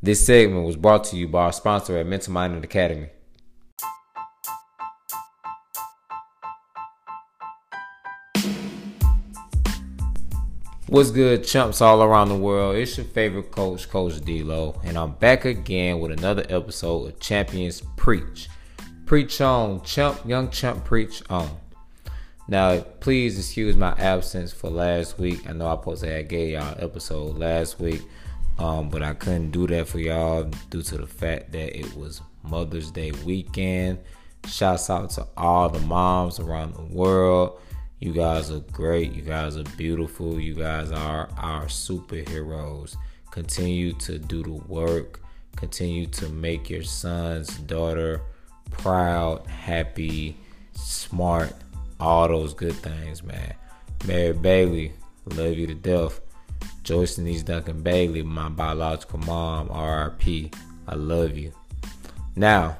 This segment was brought to you by our sponsor at Mental Minded Academy. What's good, chumps all around the world? It's your favorite coach, Coach D-Lo, and I'm back again with another episode of Champions Preach. Preach on, chump, young chump, preach on. Now, please excuse my absence for last week. I know I supposed to have y'all episode last week, um, but I couldn't do that for y'all due to the fact that it was Mother's Day weekend. Shouts out to all the moms around the world. You guys are great. You guys are beautiful. You guys are our superheroes. Continue to do the work. Continue to make your son's daughter proud, happy, smart, all those good things, man. Mary Bailey, love you to death. Joyce Denise Duncan Bailey, my biological mom, RRP. I love you. Now,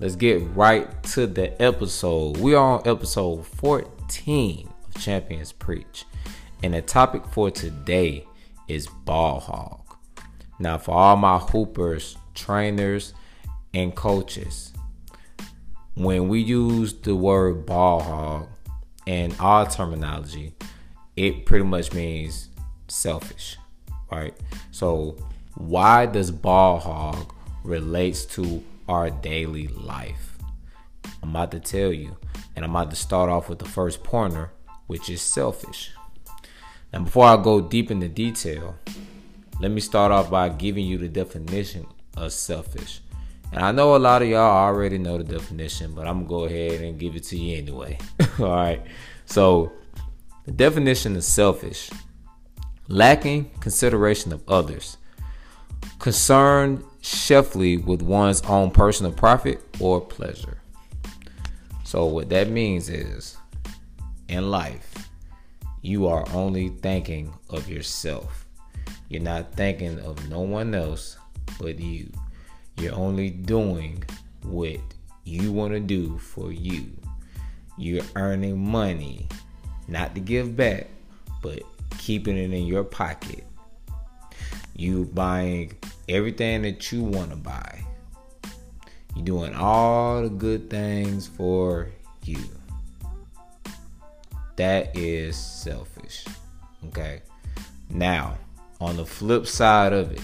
let's get right to the episode. We are on episode 14 of Champions Preach. And the topic for today is ball hog. Now, for all my hoopers, trainers, and coaches, when we use the word ball hog in our terminology, it pretty much means selfish, right? So, why does ball hog relates to our daily life? I'm about to tell you, and I'm about to start off with the first pointer, which is selfish. Now, before I go deep into detail, let me start off by giving you the definition of selfish. And I know a lot of y'all already know the definition, but I'm gonna go ahead and give it to you anyway. All right. So, the definition of selfish lacking consideration of others, concerned chiefly with one's own personal profit or pleasure. So, what that means is in life, you are only thinking of yourself. You're not thinking of no one else but you. You're only doing what you want to do for you. You're earning money, not to give back, but keeping it in your pocket. You buying everything that you want to buy. You're doing all the good things for you. That is selfish. Okay. Now, on the flip side of it,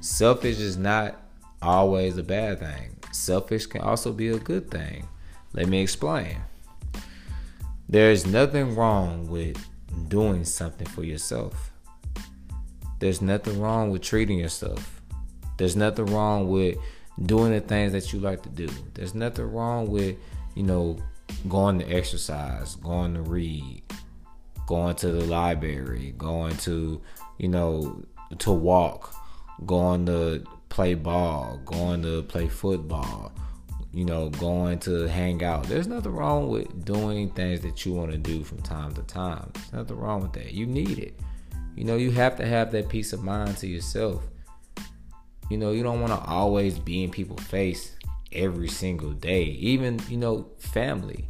selfish is not always a bad thing. Selfish can also be a good thing. Let me explain. There's nothing wrong with doing something for yourself. There's nothing wrong with treating yourself. There's nothing wrong with doing the things that you like to do. There's nothing wrong with, you know, going to exercise, going to read, going to the library, going to, you know, to walk, going to play ball, going to play football, you know, going to hang out. There's nothing wrong with doing things that you want to do from time to time. There's nothing wrong with that. You need it. You know, you have to have that peace of mind to yourself. You know, you don't want to always be in people's face every single day. Even, you know, family.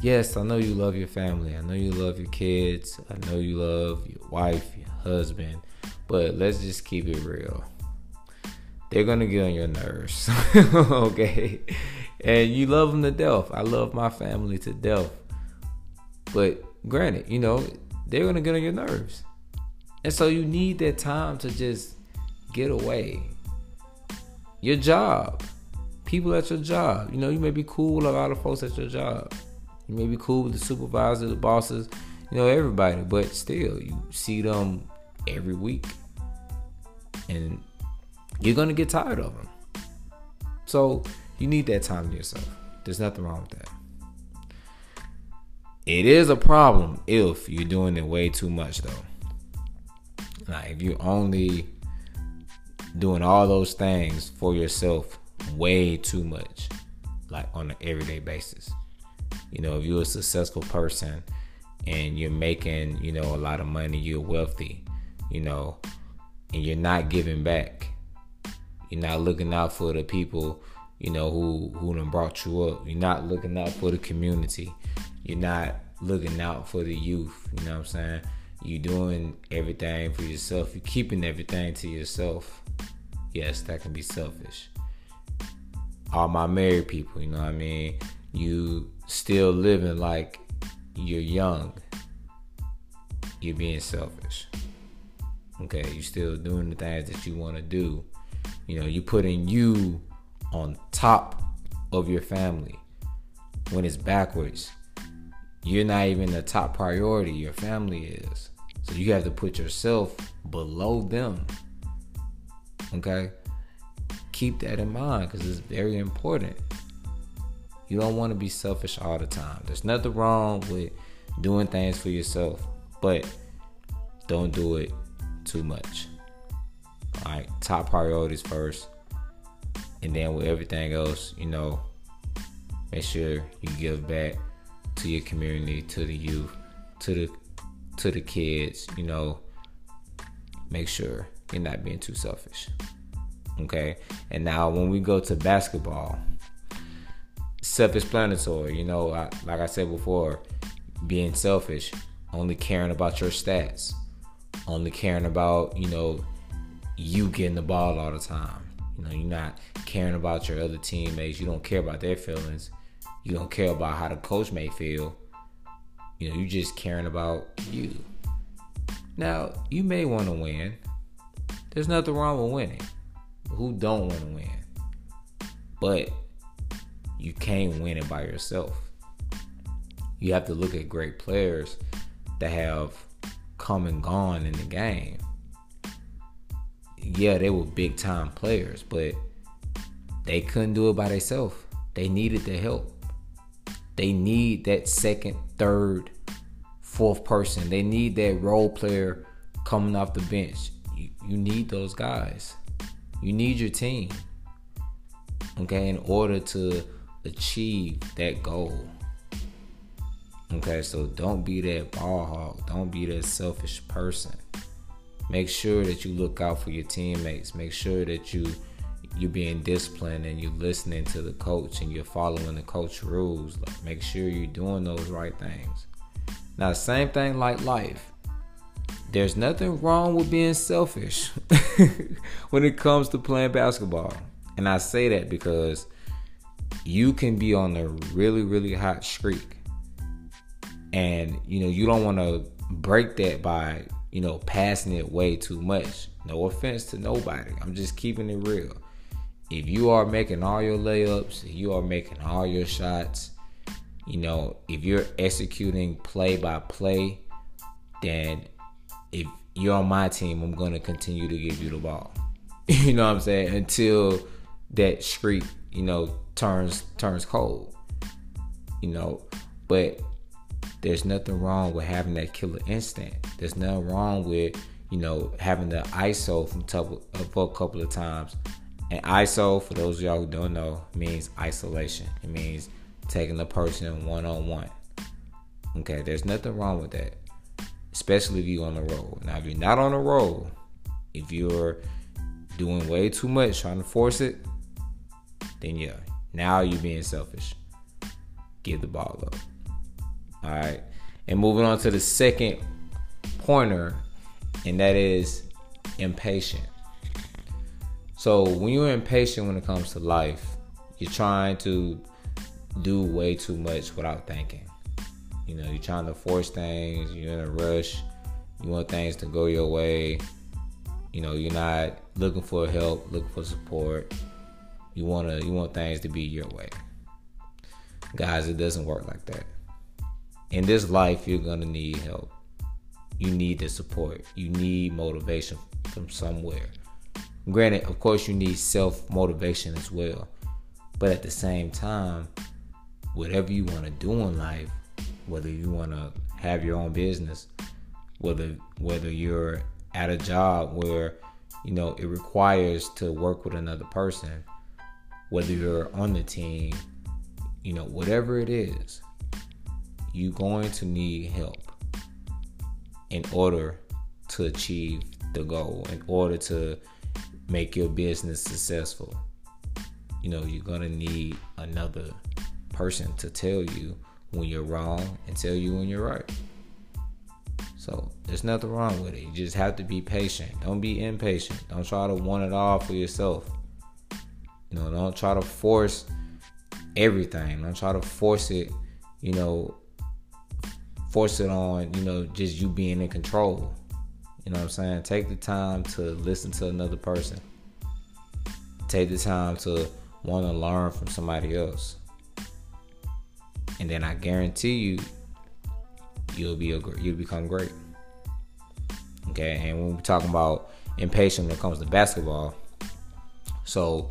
Yes, I know you love your family. I know you love your kids. I know you love your wife, your husband. But let's just keep it real they're gonna get on your nerves. okay. And you love them to death. I love my family to death. But granted, you know, they're gonna get on your nerves. And so you need that time to just get away. Your job. People at your job. You know, you may be cool with a lot of folks at your job. You may be cool with the supervisors, the bosses, you know, everybody, but still you see them every week. And you're gonna get tired of them. So you need that time to yourself. There's nothing wrong with that. It is a problem if you're doing it way too much though. Like if you're only doing all those things for yourself way too much, like on an everyday basis. You know, if you're a successful person and you're making, you know, a lot of money, you're wealthy, you know, and you're not giving back, you're not looking out for the people, you know, who who done brought you up. You're not looking out for the community. You're not looking out for the youth. You know what I'm saying? You're doing everything for yourself. You're keeping everything to yourself. Yes, that can be selfish. All my married people, you know what I mean? You still living like you're young. You're being selfish. Okay, you're still doing the things that you want to do. You know, you putting you on top of your family when it's backwards. You're not even the top priority, your family is. So you have to put yourself below them. Okay? Keep that in mind because it's very important. You don't want to be selfish all the time. There's nothing wrong with doing things for yourself, but don't do it too much. Right, top priorities first, and then with everything else, you know, make sure you give back to your community, to the youth, to the to the kids. You know, make sure you're not being too selfish. Okay, and now when we go to basketball, self-explanatory. You know, I, like I said before, being selfish, only caring about your stats, only caring about you know you getting the ball all the time. You know, you're not caring about your other teammates. You don't care about their feelings. You don't care about how the coach may feel. You know, you're just caring about you. Now, you may want to win. There's nothing wrong with winning. Who don't want to win? But you can't win it by yourself. You have to look at great players that have come and gone in the game yeah, they were big time players, but they couldn't do it by themselves. They needed the help. They need that second, third, fourth person. They need that role player coming off the bench. You, you need those guys. You need your team. Okay, in order to achieve that goal. Okay, so don't be that ball hog. Don't be that selfish person. Make sure that you look out for your teammates. Make sure that you you're being disciplined and you're listening to the coach and you're following the coach rules. Like make sure you're doing those right things. Now, same thing like life. There's nothing wrong with being selfish when it comes to playing basketball. And I say that because you can be on a really, really hot streak. And you know, you don't want to break that by you know, passing it way too much. No offense to nobody. I'm just keeping it real. If you are making all your layups, you are making all your shots, you know, if you're executing play by play, then if you're on my team, I'm going to continue to give you the ball. you know what I'm saying? Until that streak, you know, turns turns cold. You know, but there's nothing wrong with having that killer instinct. There's nothing wrong with, you know, having the ISO from a couple of times. And ISO, for those of y'all who don't know, means isolation. It means taking the person one on one. Okay, there's nothing wrong with that. Especially if you're on the road. Now, if you're not on the road, if you're doing way too much, trying to force it, then yeah, now you're being selfish. Give the ball up. All right. And moving on to the second pointer, and that is impatient. So when you're impatient when it comes to life, you're trying to do way too much without thinking. You know, you're trying to force things, you're in a rush, you want things to go your way. You know, you're not looking for help, looking for support. You wanna you want things to be your way. Guys, it doesn't work like that in this life, you're gonna need help. You need the support. You need motivation from somewhere. Granted, of course, you need self motivation as well. But at the same time, whatever you want to do in life, whether you want to have your own business, whether whether you're at a job where you know it requires to work with another person, whether you're on the team, you know, whatever it is, you're going to need help in order to achieve the goal, in order to make your business successful. You know, you're going to need another person to tell you when you're wrong and tell you when you're right. So there's nothing wrong with it. You just have to be patient. Don't be impatient. Don't try to want it all for yourself. You know, don't try to force everything. Don't try to force it, you know, force it on, you know, just you being in control. You know what I'm saying? Take the time to listen to another person. Take the time to want to learn from somebody else. And then I guarantee you you'll be a you'll become great. Okay, and when we're talking about impatient when it comes to basketball, so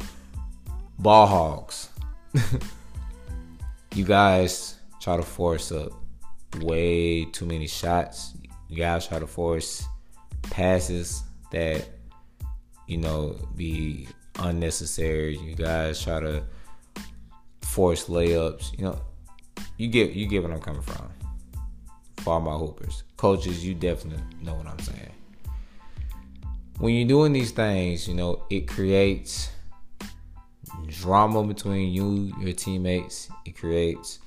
ball hogs, you guys try to force up way too many shots. You guys try to force passes that you know be unnecessary. You guys try to force layups. You know, you get you get what I'm coming from. For my hoopers, coaches, you definitely know what I'm saying. When you're doing these things, you know it creates drama between you, your teammates. It creates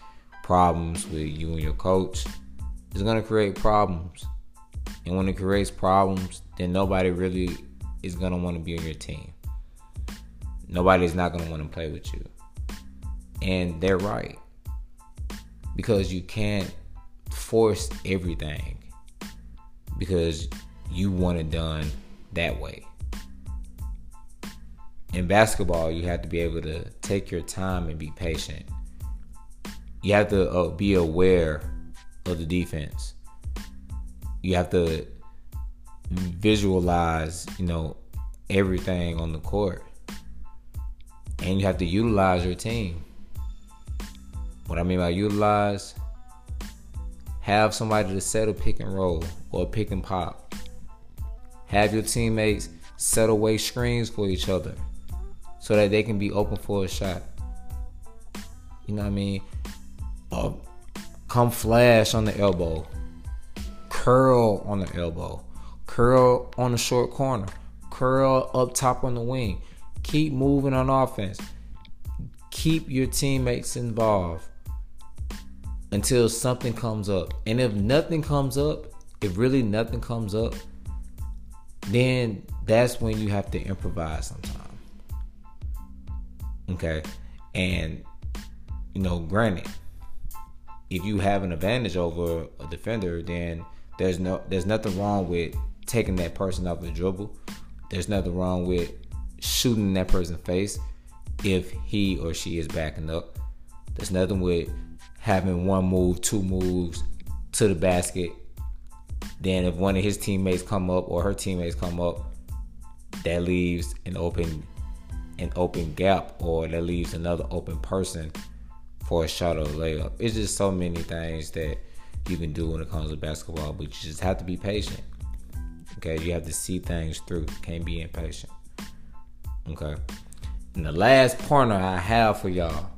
problems with you and your coach. It's gonna create problems, and when it creates problems, then nobody really is gonna want to be on your team. Nobody's not gonna want to play with you, and they're right because you can't force everything because you want it done that way. In basketball, you have to be able to take your time and be patient. You have to uh, be aware of the defense. You have to visualize, you know, everything on the court. And you have to utilize your team. What I mean by utilize, have somebody to set a pick and roll or a pick and pop. Have your teammates set away screens for each other so that they can be open for a shot. You know what I mean? Uh, come flash on the elbow, curl on the elbow, curl on the short corner, curl up top on the wing. Keep moving on offense. Keep your teammates involved until something comes up. And if nothing comes up, if really nothing comes up, then that's when you have to improvise sometimes. Okay. And, you know, granted, if you have an advantage over a defender, then there's no there's nothing wrong with taking that person off the dribble. There's nothing wrong with shooting that person's face if he or she is backing up. There's nothing with having one move, two moves to the basket. Then if one of his teammates come up or her teammates come up, that leaves an open an open gap or that leaves another open person for a shot or a layup. It's just so many things that you can do when it comes to basketball, but you just have to be patient. Okay, you have to see things through. Can't be impatient. Okay. And the last pointer I have for y'all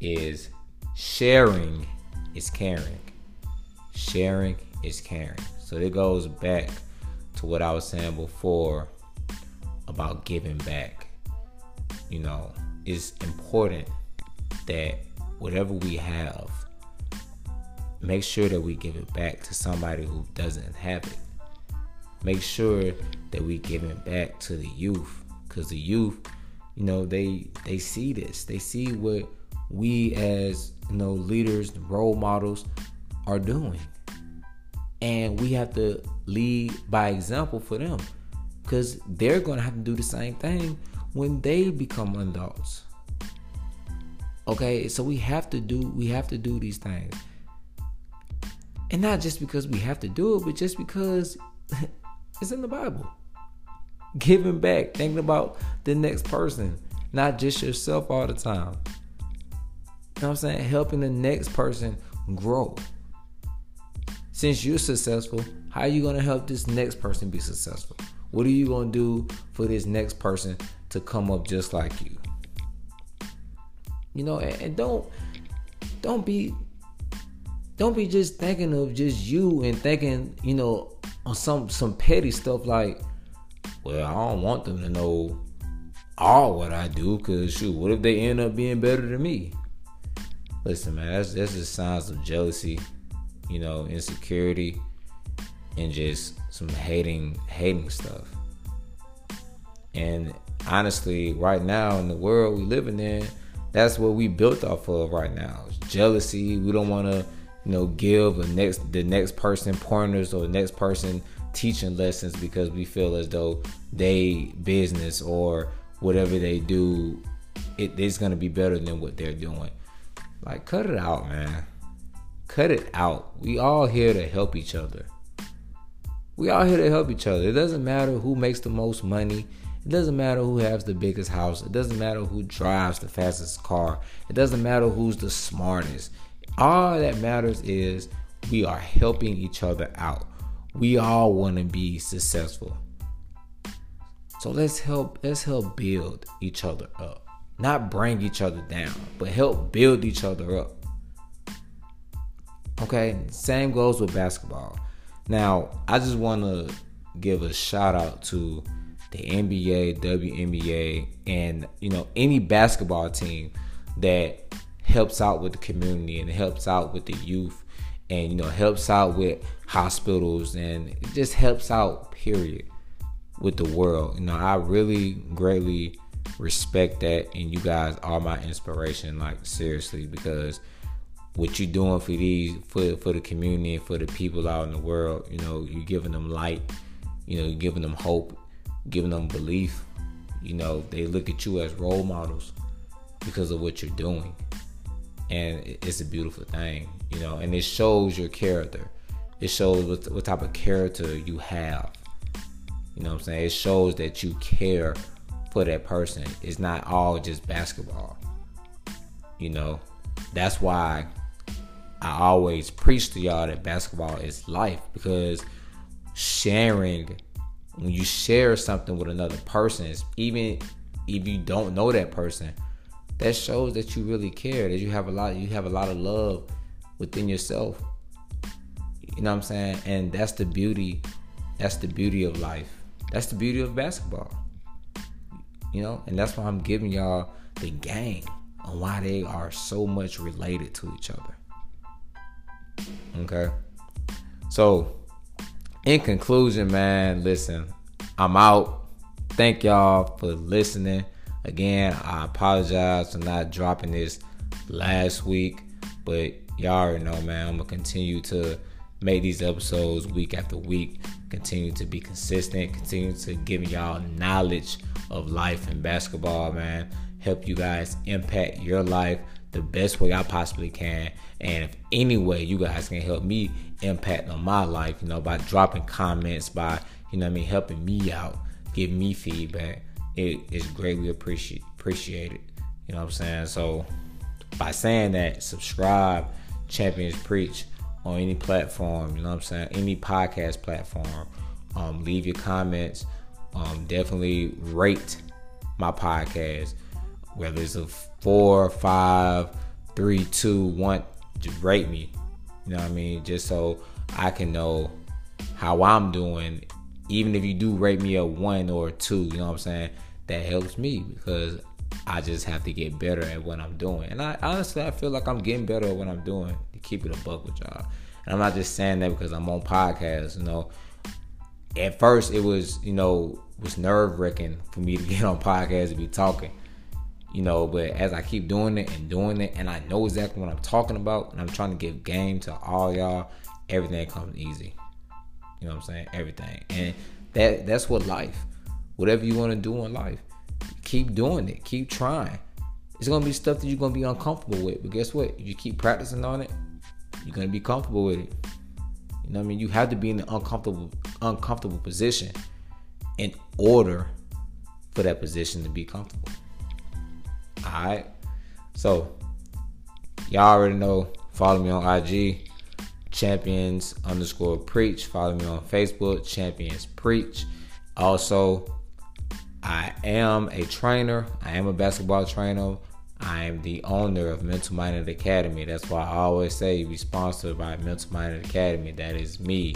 is sharing is caring. Sharing is caring. So it goes back to what I was saying before about giving back. You know, it's important that whatever we have, make sure that we give it back to somebody who doesn't have it. Make sure that we give it back to the youth, because the youth, you know, they they see this. They see what we as you know leaders, role models are doing, and we have to lead by example for them, because they're gonna have to do the same thing when they become adults. Okay, so we have to do we have to do these things. And not just because we have to do it, but just because it's in the Bible. Giving back, thinking about the next person, not just yourself all the time. You know what I'm saying? Helping the next person grow. Since you're successful, how are you going to help this next person be successful? What are you going to do for this next person to come up just like you? You know, and, and don't don't be don't be just thinking of just you and thinking, you know, on some some petty stuff like, well, I don't want them to know all what I do, cause shoot, what if they end up being better than me? Listen, man, that's that's just signs of jealousy, you know, insecurity, and just some hating hating stuff. And honestly, right now in the world we living in, that's what we built off of right now. It's jealousy. We don't want to, you know, give the next the next person pointers or the next person teaching lessons because we feel as though they business or whatever they do, it is gonna be better than what they're doing. Like, cut it out, man. Cut it out. We all here to help each other. We all here to help each other. It doesn't matter who makes the most money. It doesn't matter who has the biggest house. It doesn't matter who drives the fastest car. It doesn't matter who's the smartest. All that matters is we are helping each other out. We all want to be successful. So let's help let's help build each other up. Not bring each other down, but help build each other up. Okay, same goes with basketball. Now, I just want to give a shout out to the NBA, WNBA, and you know any basketball team that helps out with the community and helps out with the youth and you know helps out with hospitals and it just helps out period with the world. You know i really greatly respect that and you guys are my inspiration like seriously because what you're doing for these for for the community and for the people out in the world you know you're giving them light you know you're giving them hope giving them belief. You know, they look at you as role models because of what you're doing. And it's a beautiful thing, you know, and it shows your character. It shows what, what type of character you have. You know what I'm saying? It shows that you care for that person. It's not all just basketball. You know, that's why I always preach to y'all that basketball is life because sharing when you share something with another person, even if you don't know that person, that shows that you really care, that you have a lot you have a lot of love within yourself. You know what I'm saying? And that's the beauty that's the beauty of life. That's the beauty of basketball. You know, and that's why I'm giving y'all the game on why they are so much related to each other. Okay? So, in conclusion, man, listen, I'm out. Thank y'all for listening. Again, I apologize for not dropping this last week, but y'all already know, man. I'm gonna continue to make these episodes week after week, continue to be consistent, continue to give y'all knowledge of life and basketball, man. Help you guys impact your life the best way I possibly can. And if any way you guys can help me impact on my life, you know, by dropping comments, by, you know I mean, helping me out, giving me feedback, it is greatly appreciate, appreciated. You know what I'm saying? So by saying that, subscribe, Champions Preach on any platform, you know what I'm saying? Any podcast platform. Um, leave your comments. Um, definitely rate my podcast, whether it's a four, five, three, two, one, just rate me. You know what I mean? Just so I can know how I'm doing. Even if you do rate me a one or a two, you know what I'm saying? That helps me because I just have to get better at what I'm doing. And I honestly I feel like I'm getting better at what I'm doing to keep it a buck with y'all. And I'm not just saying that because I'm on podcasts, you know. At first it was, you know, was nerve wracking for me to get on podcasts and be talking you know but as i keep doing it and doing it and i know exactly what i'm talking about and i'm trying to give game to all y'all everything comes easy. You know what i'm saying? Everything. And that that's what life whatever you want to do in life keep doing it. Keep trying. It's gonna be stuff that you're gonna be uncomfortable with but guess what? If you keep practicing on it you're gonna be comfortable with it. You know what i mean? You have to be in an uncomfortable uncomfortable position in order for that position to be comfortable Alright. So y'all already know. Follow me on IG, champions underscore preach. Follow me on Facebook, champions preach. Also, I am a trainer. I am a basketball trainer. I am the owner of Mental Minded Academy. That's why I always say be sponsored by Mental Minded Academy. That is me.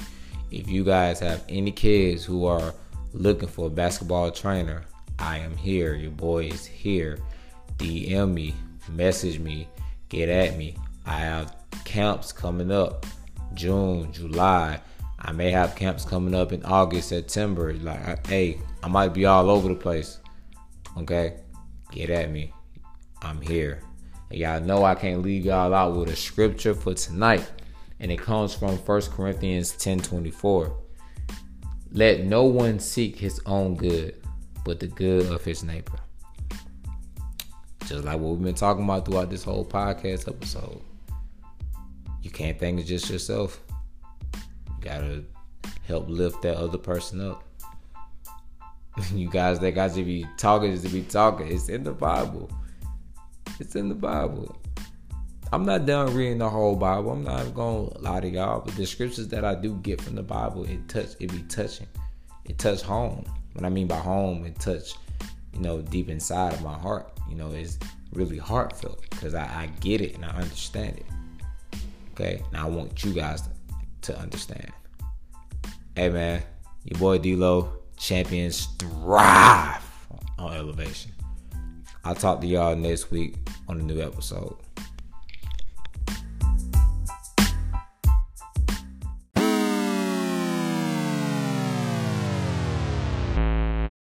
If you guys have any kids who are looking for a basketball trainer, I am here. Your boy is here. DM me, message me, get at me. I have camps coming up June, July. I may have camps coming up in August, September. Like, hey, I might be all over the place. Okay, get at me. I'm here. And y'all know I can't leave y'all out with a scripture for tonight. And it comes from 1 Corinthians 10 24. Let no one seek his own good, but the good of his neighbor. Just like what we've been talking about throughout this whole podcast episode. You can't think it's just yourself. You gotta help lift that other person up. you guys that got to be talking is to be talking. It's in the Bible. It's in the Bible. I'm not done reading the whole Bible. I'm not gonna lie to y'all, but the scriptures that I do get from the Bible, it touch, it be touching. It touch home. What I mean by home, it touch, you know, deep inside of my heart. You know, it's really heartfelt because I, I get it and I understand it. Okay, now I want you guys to, to understand. Hey man, your boy D-Lo, champions thrive on elevation. I'll talk to y'all next week on a new episode.